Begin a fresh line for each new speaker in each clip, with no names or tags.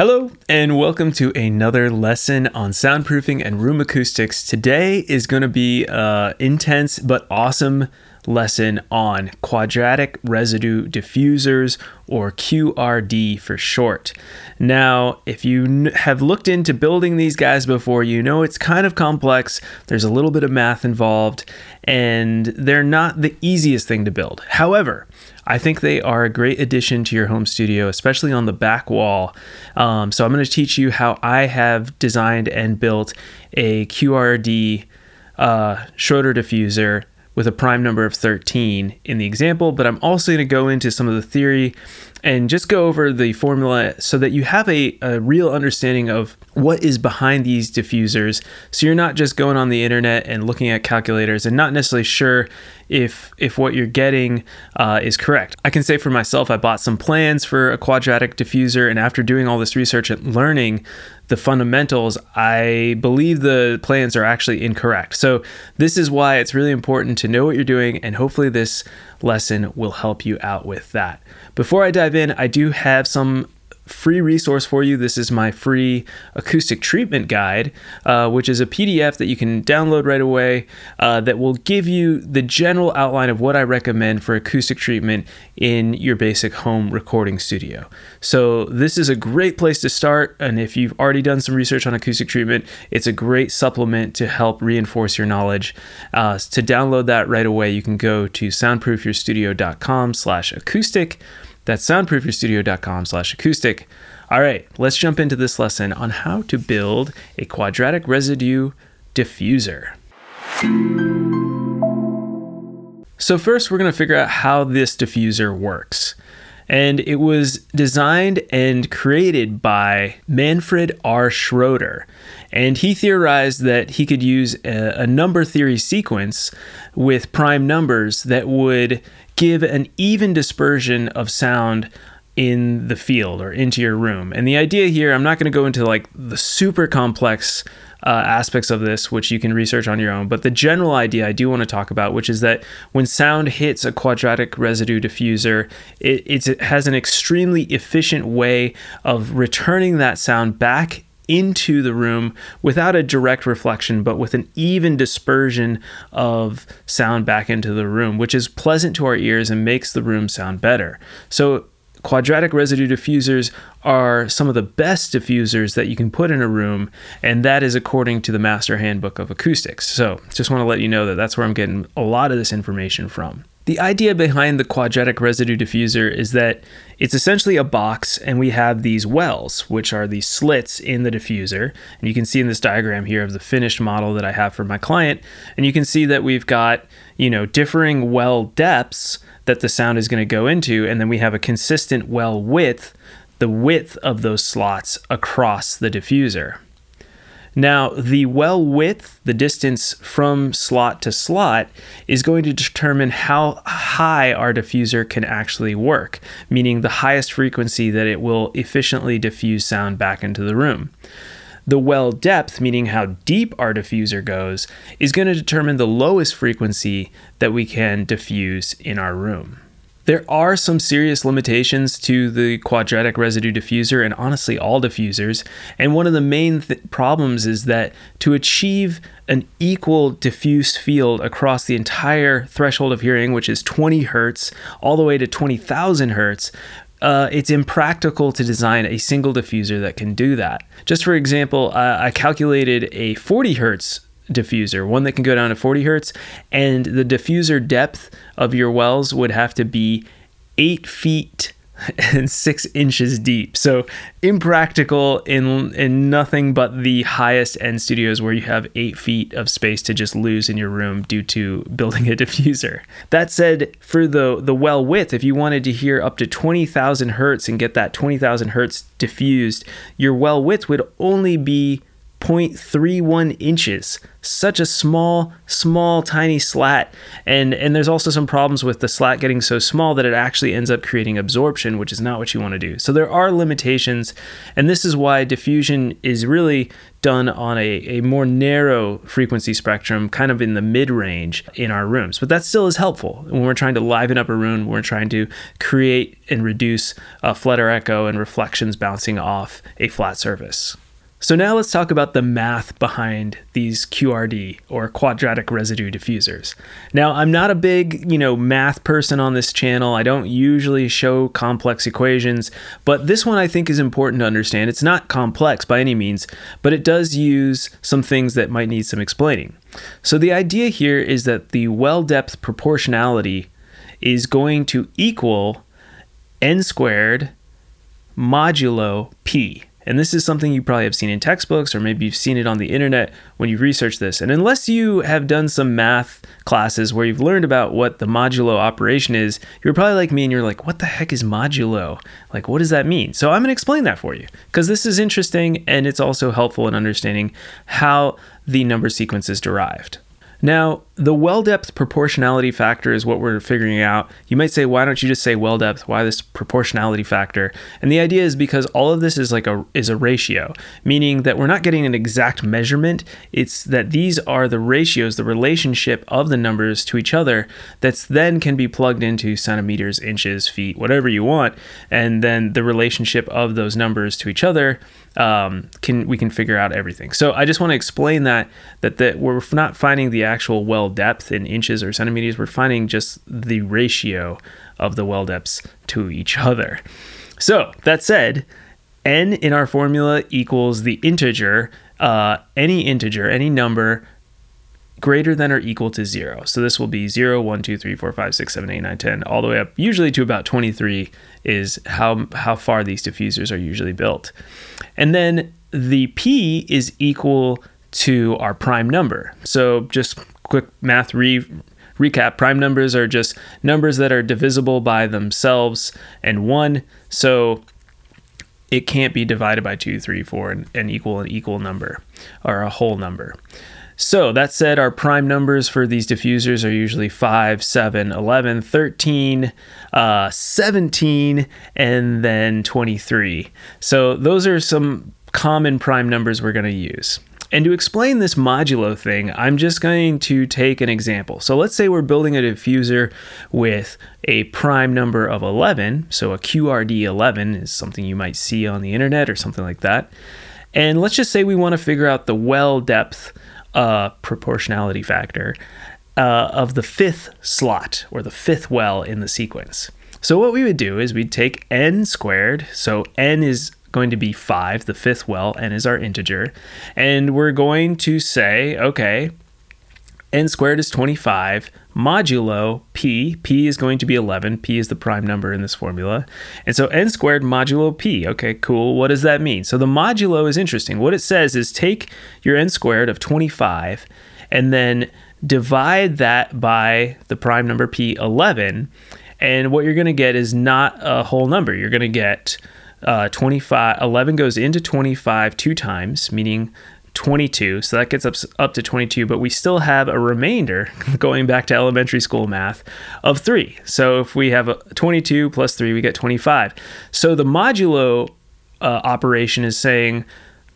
Hello, and welcome to another lesson on soundproofing and room acoustics. Today is going to be an intense but awesome lesson on quadratic residue diffusers or QRD for short. Now, if you have looked into building these guys before, you know it's kind of complex. There's a little bit of math involved, and they're not the easiest thing to build. However, I think they are a great addition to your home studio, especially on the back wall. Um, so I'm going to teach you how I have designed and built a QRD uh, Schroeder diffuser with a prime number of 13 in the example, but I'm also going to go into some of the theory and just go over the formula so that you have a, a real understanding of what is behind these diffusers. So you're not just going on the internet and looking at calculators and not necessarily sure if if what you're getting uh, is correct. I can say for myself, I bought some plans for a quadratic diffuser, and after doing all this research and learning the fundamentals, I believe the plans are actually incorrect. So this is why it's really important to know what you're doing, and hopefully this lesson will help you out with that. Before I dive in, I do have some free resource for you. This is my free acoustic treatment guide, uh, which is a PDF that you can download right away uh, that will give you the general outline of what I recommend for acoustic treatment in your basic home recording studio. So, this is a great place to start. And if you've already done some research on acoustic treatment, it's a great supplement to help reinforce your knowledge. Uh, to download that right away, you can go to soundproofyourstudio.com slash acoustic that's soundproofyourstudio.com slash acoustic. All right, let's jump into this lesson on how to build a quadratic residue diffuser. So first, we're going to figure out how this diffuser works. And it was designed and created by Manfred R. Schroeder. And he theorized that he could use a, a number theory sequence with prime numbers that would give an even dispersion of sound in the field or into your room. And the idea here, I'm not going to go into like the super complex uh, aspects of this, which you can research on your own. But the general idea I do want to talk about, which is that when sound hits a quadratic residue diffuser, it, it has an extremely efficient way of returning that sound back into the room without a direct reflection, but with an even dispersion of sound back into the room, which is pleasant to our ears and makes the room sound better. So, quadratic residue diffusers are some of the best diffusers that you can put in a room, and that is according to the Master Handbook of Acoustics. So, just want to let you know that that's where I'm getting a lot of this information from. The idea behind the quadratic residue diffuser is that it's essentially a box and we have these wells, which are these slits in the diffuser. And you can see in this diagram here of the finished model that I have for my client. And you can see that we've got, you know, differing well depths that the sound is going to go into. And then we have a consistent well width, the width of those slots across the diffuser. Now, the well width, the distance from slot to slot, is going to determine how high our diffuser can actually work, meaning the highest frequency that it will efficiently diffuse sound back into the room. The well depth, meaning how deep our diffuser goes, is going to determine the lowest frequency that we can diffuse in our room. There are some serious limitations to the quadratic residue diffuser and honestly all diffusers. And one of the main th- problems is that to achieve an equal diffuse field across the entire threshold of hearing, which is 20 hertz, all the way to 20,000 hertz, uh, it's impractical to design a single diffuser that can do that. Just for example, uh, I calculated a 40 hertz diffuser, one that can go down to 40 hertz, and the diffuser depth of your wells would have to be eight feet and six inches deep. So impractical in in nothing but the highest end studios where you have eight feet of space to just lose in your room due to building a diffuser. That said, for the the well width, if you wanted to hear up to twenty thousand hertz and get that twenty thousand hertz diffused, your well width would only be 0.31 inches. Such a small, small, tiny slat. And, and there's also some problems with the slat getting so small that it actually ends up creating absorption, which is not what you want to do. So there are limitations. And this is why diffusion is really done on a, a more narrow frequency spectrum, kind of in the mid range in our rooms. But that still is helpful when we're trying to liven up a room, we're trying to create and reduce a flutter echo and reflections bouncing off a flat surface. So now let's talk about the math behind these QRD or quadratic residue diffusers. Now, I'm not a big, you know, math person on this channel. I don't usually show complex equations, but this one I think is important to understand. It's not complex by any means, but it does use some things that might need some explaining. So the idea here is that the well depth proportionality is going to equal n squared modulo p. And this is something you probably have seen in textbooks, or maybe you've seen it on the internet when you research this. And unless you have done some math classes where you've learned about what the modulo operation is, you're probably like me and you're like, what the heck is modulo? Like, what does that mean? So I'm going to explain that for you because this is interesting and it's also helpful in understanding how the number sequence is derived. Now, the well depth proportionality factor is what we're figuring out. You might say, why don't you just say well depth? Why this proportionality factor? And the idea is because all of this is like a is a ratio, meaning that we're not getting an exact measurement. It's that these are the ratios, the relationship of the numbers to each other that's then can be plugged into centimeters, inches, feet, whatever you want, and then the relationship of those numbers to each other um, can we can figure out everything. So I just want to explain that that that we're not finding the actual well depth in inches or centimeters. We're finding just the ratio of the well depths to each other. So that said, n in our formula equals the integer, uh, any integer, any number greater than or equal to zero. So this will be 0, 1, 2, 3, 4, 5, 6, 7, 8, 9, 10, all the way up, usually to about 23 is how, how far these diffusers are usually built. And then the P is equal to our prime number. So just quick math re- recap prime numbers are just numbers that are divisible by themselves and 1. So it can't be divided by 2, 3, 4 and, and equal an equal number or a whole number. So that said, our prime numbers for these diffusers are usually 5, 7, 11, 13, uh, 17, and then 23. So those are some common prime numbers we're going to use. And to explain this modulo thing, I'm just going to take an example. So let's say we're building a diffuser with a prime number of 11. So a QRD 11 is something you might see on the internet or something like that. And let's just say we want to figure out the well depth uh, proportionality factor uh, of the fifth slot or the fifth well in the sequence. So what we would do is we'd take n squared. So n is going to be 5, the fifth well, n is our integer. And we're going to say, okay, n squared is 25 modulo p. P is going to be 11 p is the prime number in this formula. And so n squared modulo p. Okay cool. What does that mean? So the modulo is interesting. What it says is take your n squared of 25 and then divide that by the prime number p 11 and what you're going to get is not a whole number. You're going to get uh, 25 11 goes into 25 two times meaning 22. So that gets up, up to 22, but we still have a remainder, going back to elementary school math, of 3. So if we have a 22 plus 3, we get 25. So the modulo uh, operation is saying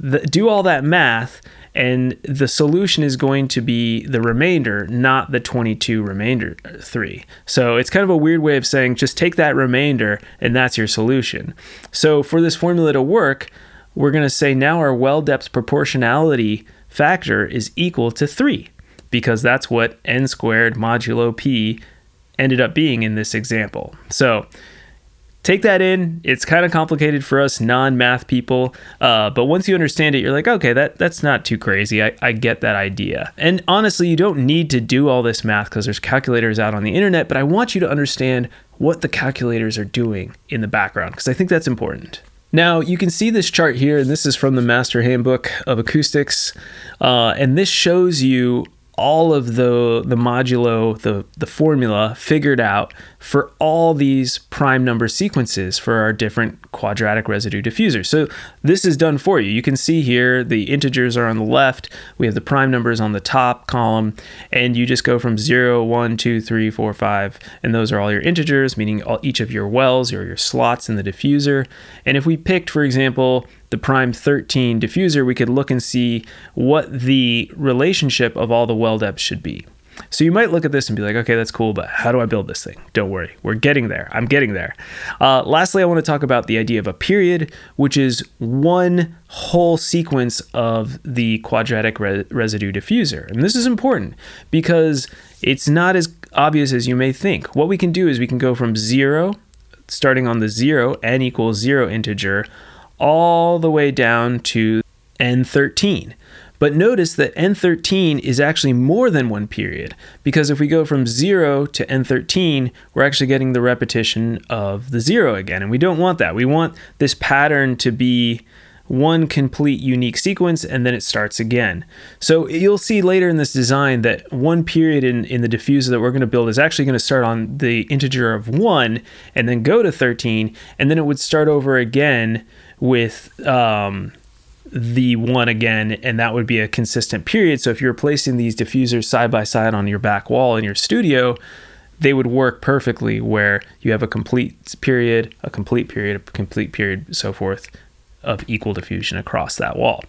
the, do all that math, and the solution is going to be the remainder, not the 22 remainder 3. So it's kind of a weird way of saying just take that remainder and that's your solution. So for this formula to work, we're going to say now our well depth proportionality factor is equal to 3 because that's what n squared modulo p ended up being in this example. So take that in. It's kind of complicated for us non-math people, uh, but once you understand it, you're like, okay, that that's not too crazy. I, I get that idea. And honestly, you don't need to do all this math because there's calculators out on the internet. But I want you to understand what the calculators are doing in the background because I think that's important. Now, you can see this chart here, and this is from the Master Handbook of Acoustics. Uh, and this shows you all of the the modulo the the formula figured out for all these prime number sequences for our different quadratic residue diffusers. So this is done for you. You can see here the integers are on the left. We have the prime numbers on the top column, and you just go from 0, 1, 2, 3, 4, 5, and those are all your integers, meaning all, each of your wells or your slots in the diffuser. And if we picked, for example, the prime 13 diffuser, we could look and see what the relationship of all the well depths should be. So you might look at this and be like, okay, that's cool, but how do I build this thing? Don't worry, we're getting there. I'm getting there. Uh, lastly, I want to talk about the idea of a period, which is one whole sequence of the quadratic re- residue diffuser. And this is important because it's not as obvious as you may think. What we can do is we can go from zero, starting on the zero, n equals zero integer, all the way down to N13. But notice that N13 is actually more than one period because if we go from 0 to N13, we're actually getting the repetition of the 0 again. And we don't want that. We want this pattern to be one complete unique sequence and then it starts again. So you'll see later in this design that one period in, in the diffuser that we're going to build is actually going to start on the integer of 1 and then go to 13 and then it would start over again with um, the one again, and that would be a consistent period. So if you're placing these diffusers side by side on your back wall in your studio, they would work perfectly where you have a complete period, a complete period, a complete period, so forth, of equal diffusion across that wall.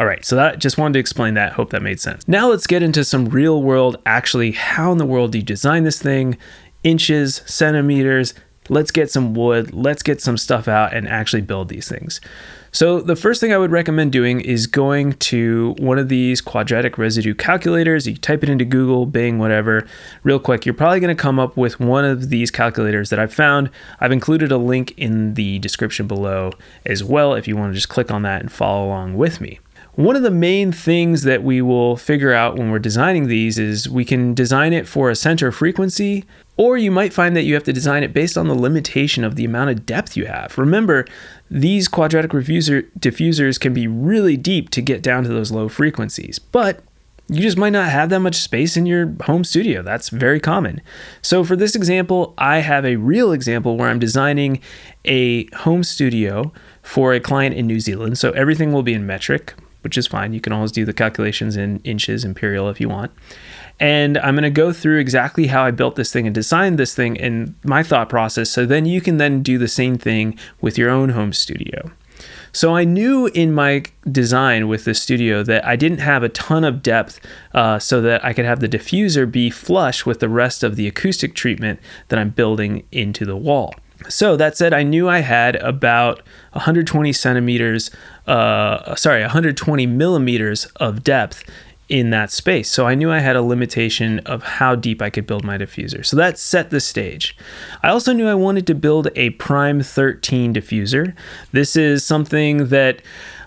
All right, so that just wanted to explain that. Hope that made sense. Now let's get into some real world, actually, how in the world do you design this thing? Inches, centimeters, let's get some wood, let's get some stuff out and actually build these things. So, the first thing I would recommend doing is going to one of these quadratic residue calculators. You type it into Google, Bing, whatever, real quick. You're probably going to come up with one of these calculators that I've found. I've included a link in the description below as well if you want to just click on that and follow along with me. One of the main things that we will figure out when we're designing these is we can design it for a center frequency, or you might find that you have to design it based on the limitation of the amount of depth you have. Remember, these quadratic diffuser, diffusers can be really deep to get down to those low frequencies, but you just might not have that much space in your home studio. That's very common. So, for this example, I have a real example where I'm designing a home studio for a client in New Zealand. So, everything will be in metric which is fine. You can always do the calculations in inches, imperial if you want. And I'm going to go through exactly how I built this thing and designed this thing and my thought process. So then you can then do the same thing with your own home studio. So I knew in my design with this studio that I didn't have a ton of depth uh, so that I could have the diffuser be flush with the rest of the acoustic treatment that I'm building into the wall. So that said, I knew I had about 120 centimeters, uh, sorry, 120 millimeters of depth in that space. So I knew I had a limitation of how deep I could build my diffuser. So that set the stage. I also knew I wanted to build a Prime 13 diffuser. This is something that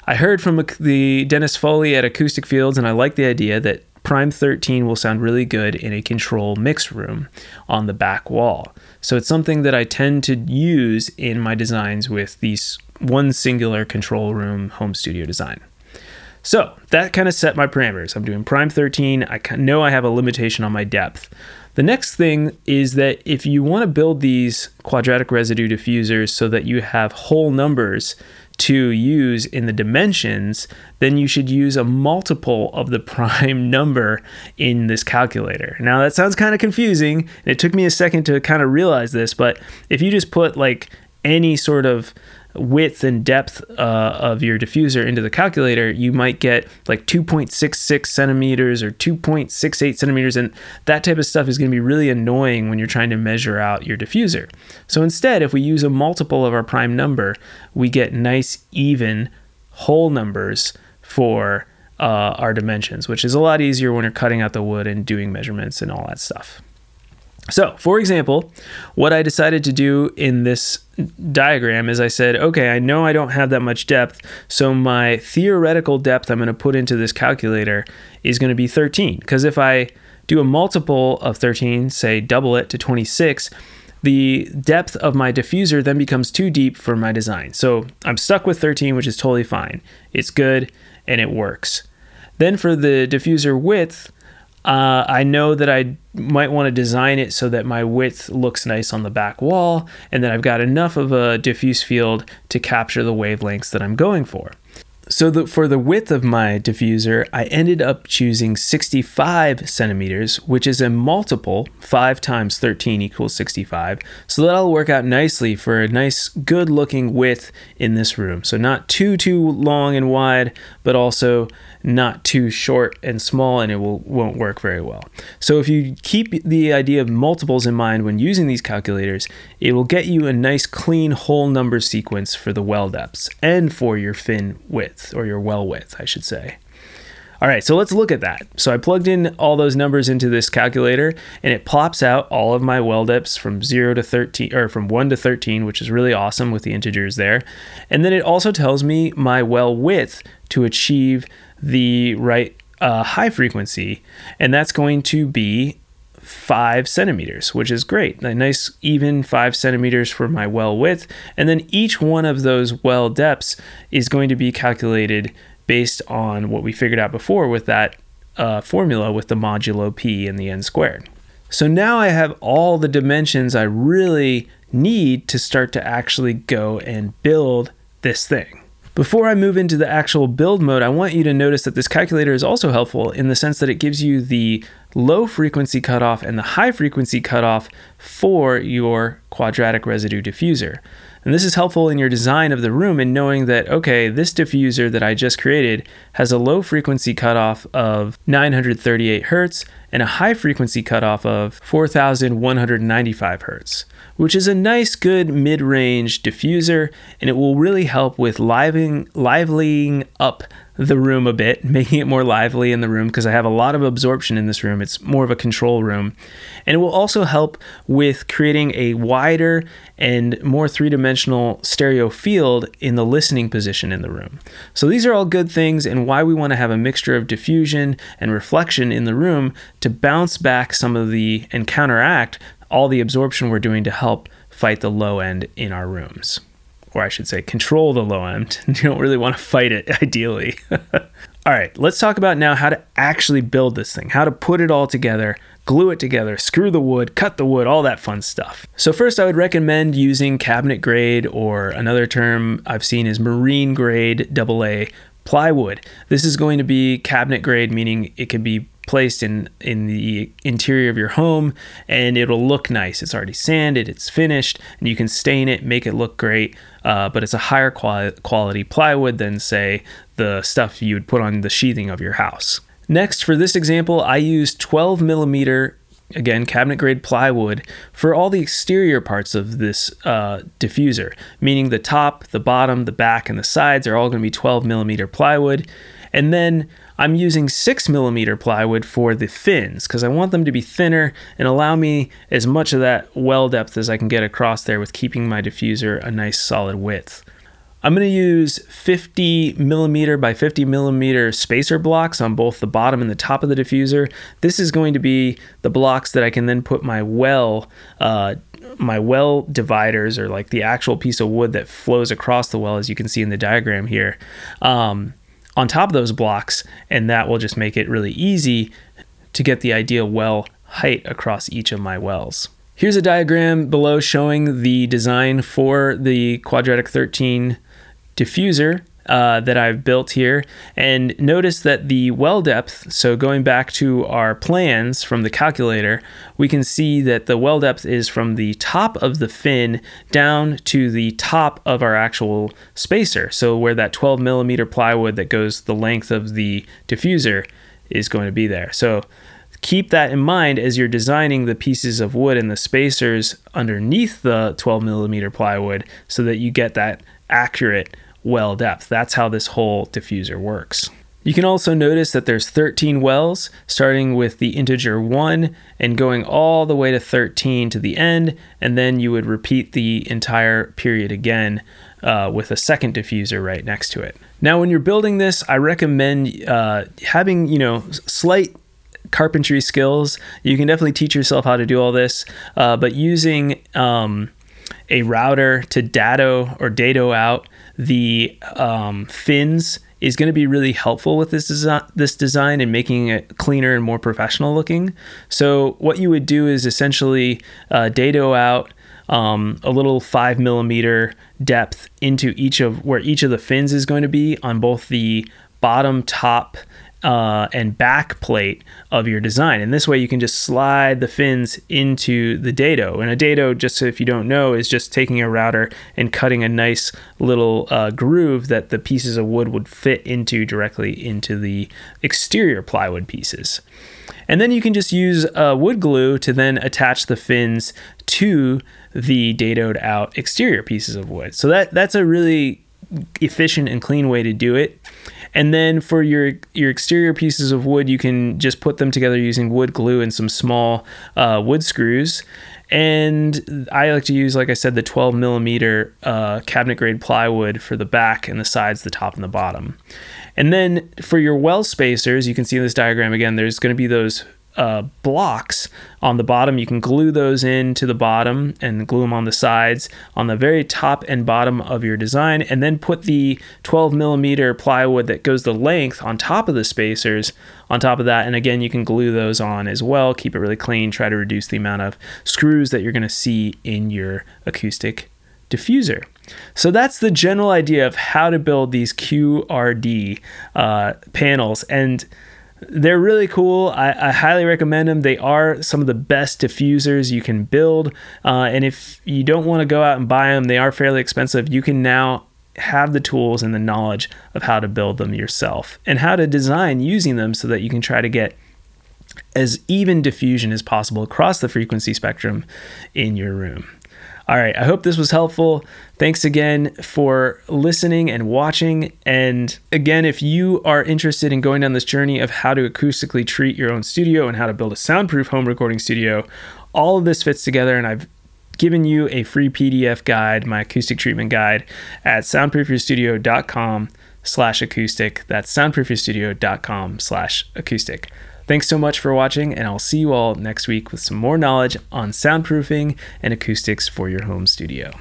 I heard from the Dennis Foley at Acoustic Fields, and I like the idea that Prime 13 will sound really good in a control mix room on the back wall. So it's something that I tend to use in my designs with these one singular control room home studio design. So that kind of set my parameters. I'm doing Prime 13. I know I have a limitation on my depth. The next thing is that if you want to build these quadratic residue diffusers so that you have whole numbers to use in the dimensions, then you should use a multiple of the prime number in this calculator. Now, that sounds kind of confusing, and it took me a second to kind of realize this, but if you just put like any sort of width and depth uh, of your diffuser into the calculator, you might get like 2.66 centimeters or 2.68 centimeters. And that type of stuff is going to be really annoying when you're trying to measure out your diffuser. So instead, if we use a multiple of our prime number, we get nice, even whole numbers for uh, our dimensions, which is a lot easier when you're cutting out the wood and doing measurements and all that stuff. So, for example, what I decided to do in this diagram is I said, okay, I know I don't have that much depth, so my theoretical depth I'm going to put into this calculator is going to be 13. Because if I do a multiple of 13, say double it to 26, the depth of my diffuser then becomes too deep for my design. So I'm stuck with 13, which is totally fine. It's good and it works. Then for the diffuser width, uh, I know that I might want to design it so that my width looks nice on the back wall and that I've got enough of a diffuse field to capture the wavelengths that I'm going for. So the, for the width of my diffuser, I ended up choosing 65 centimeters, which is a multiple, 5 times 13 equals 65. So that'll work out nicely for a nice, good looking width in this room. So not too, too long and wide, but also not too short and small and it will, won't work very well. So if you keep the idea of multiples in mind when using these calculators, it will get you a nice clean whole number sequence for the well depths and for your fin width or your well width, I should say. All right, so let's look at that. So I plugged in all those numbers into this calculator and it plops out all of my well depths from 0 to 13 or from 1 to 13, which is really awesome with the integers there. And then it also tells me my well width to achieve the right uh, high frequency, and that's going to be five centimeters, which is great. A nice even five centimeters for my well width. And then each one of those well depths is going to be calculated based on what we figured out before with that uh, formula with the modulo p and the n squared. So now I have all the dimensions I really need to start to actually go and build this thing. Before I move into the actual build mode, I want you to notice that this calculator is also helpful in the sense that it gives you the low frequency cutoff and the high frequency cutoff for your quadratic residue diffuser. And this is helpful in your design of the room in knowing that, okay, this diffuser that I just created has a low frequency cutoff of 938 hertz and a high frequency cutoff of 4195 hertz which is a nice, good mid range diffuser, and it will really help with liveling up the room a bit, making it more lively in the room because I have a lot of absorption in this room. It's more of a control room. And it will also help with creating a wider and more three dimensional stereo field in the listening position in the room. So these are all good things, and why we want to have a mixture of diffusion and reflection in the room to bounce back some of the and counteract all the absorption we're doing to help fight the low end in our rooms. Or I should say, control the low end. You don't really want to fight it, ideally. all right, let's talk about now how to actually build this thing, how to put it all together, glue it together, screw the wood, cut the wood, all that fun stuff. So, first, I would recommend using cabinet grade, or another term I've seen is marine grade AA plywood. This is going to be cabinet grade, meaning it can be placed in in the interior of your home and it'll look nice. It's already sanded it's finished and you can stain it make it look great uh, but it's a higher quali- quality plywood than say the stuff you would put on the sheathing of your house. Next for this example i used 12 millimeter again cabinet grade plywood for all the exterior parts of this uh, diffuser meaning the top the bottom the back and the sides are all going to be 12 millimeter plywood. And then I'm using six millimeter plywood for the fins because I want them to be thinner and allow me as much of that well depth as I can get across there with keeping my diffuser a nice solid width. I'm going to use 50 millimeter by 50 millimeter spacer blocks on both the bottom and the top of the diffuser. This is going to be the blocks that I can then put my well, uh, my well dividers, or like the actual piece of wood that flows across the well, as you can see in the diagram here. Um, on top of those blocks, and that will just make it really easy to get the ideal well height across each of my wells. Here's a diagram below showing the design for the quadratic 13 diffuser uh, that I've built here. And notice that the well depth, so going back to our plans from the calculator, we can see that the well depth is from the top of the fin down to the top of our actual spacer. So where that 12 millimeter plywood that goes the length of the diffuser is going to be there. So keep that in mind as you're designing the pieces of wood and the spacers underneath the 12 millimeter plywood so that you get that accurate well depth. That's how this whole diffuser works. You can also notice that there's 13 wells, starting with the integer 1 and going all the way to 13 to the end, and then you would repeat the entire period again uh, with a second diffuser right next to it. Now, when you're building this, I recommend uh, having, you know, slight carpentry skills. You can definitely teach yourself how to do all this, uh, but using um, a router to dado or dado out the um, fins is going to be really helpful with this design, this design and making it cleaner and more professional looking. So what you would do is essentially uh, dado out um, a little five millimeter depth into each of where each of the fins is going to be on both the bottom, top, uh, and back plate of your design. And this way you can just slide the fins into the dado. And a dado, just so if you don't know, is just taking a router and cutting a nice little uh, groove that the pieces of wood would fit into directly into the exterior plywood pieces. And then you can just use uh, wood glue to then attach the fins to the dadoed out exterior pieces of wood. So that that's a really efficient and clean way to do it. And then for your your exterior pieces of wood, you can just put them together using wood glue and some small uh, wood screws. And I like to use, like I said, the 12 millimeter uh, cabinet grade plywood for the back and the sides, the top and the bottom. And then for your well spacers, you can see in this diagram again, there's going to be those uh, blocks on the bottom. You can glue those into the bottom and glue them on the sides on the very top and bottom of your design, and then put the 12 millimeter plywood that goes the length on top of the spacers on top of that. And again, you can glue those on as well. Keep it really clean. Try to reduce the amount of screws that you're going to see in your acoustic diffuser. So that's the general idea of how to build these QRD uh, panels. And they're really cool. I, I, highly recommend them. They are some of the best diffusers you can build. Uh, and if you don't want to go out and buy them, they are fairly expensive. You can now have the tools and the knowledge of how to build them yourself and how to design using them so that you can try to get as even diffusion as possible across the frequency spectrum in your room. All right, I hope this was helpful. Thanks again for listening and watching. And again, if you are interested in going down this journey of how to acoustically treat your own studio and how to build a soundproof home recording studio, all of this fits together. And I've given you a free PDF guide, my acoustic treatment guide, at soundproofyourstudio.com slash acoustic. That's soundproofyourstudio.com slash acoustic. Thanks so much for watching, and I'll see you all next week with some more knowledge on soundproofing and acoustics for your home studio.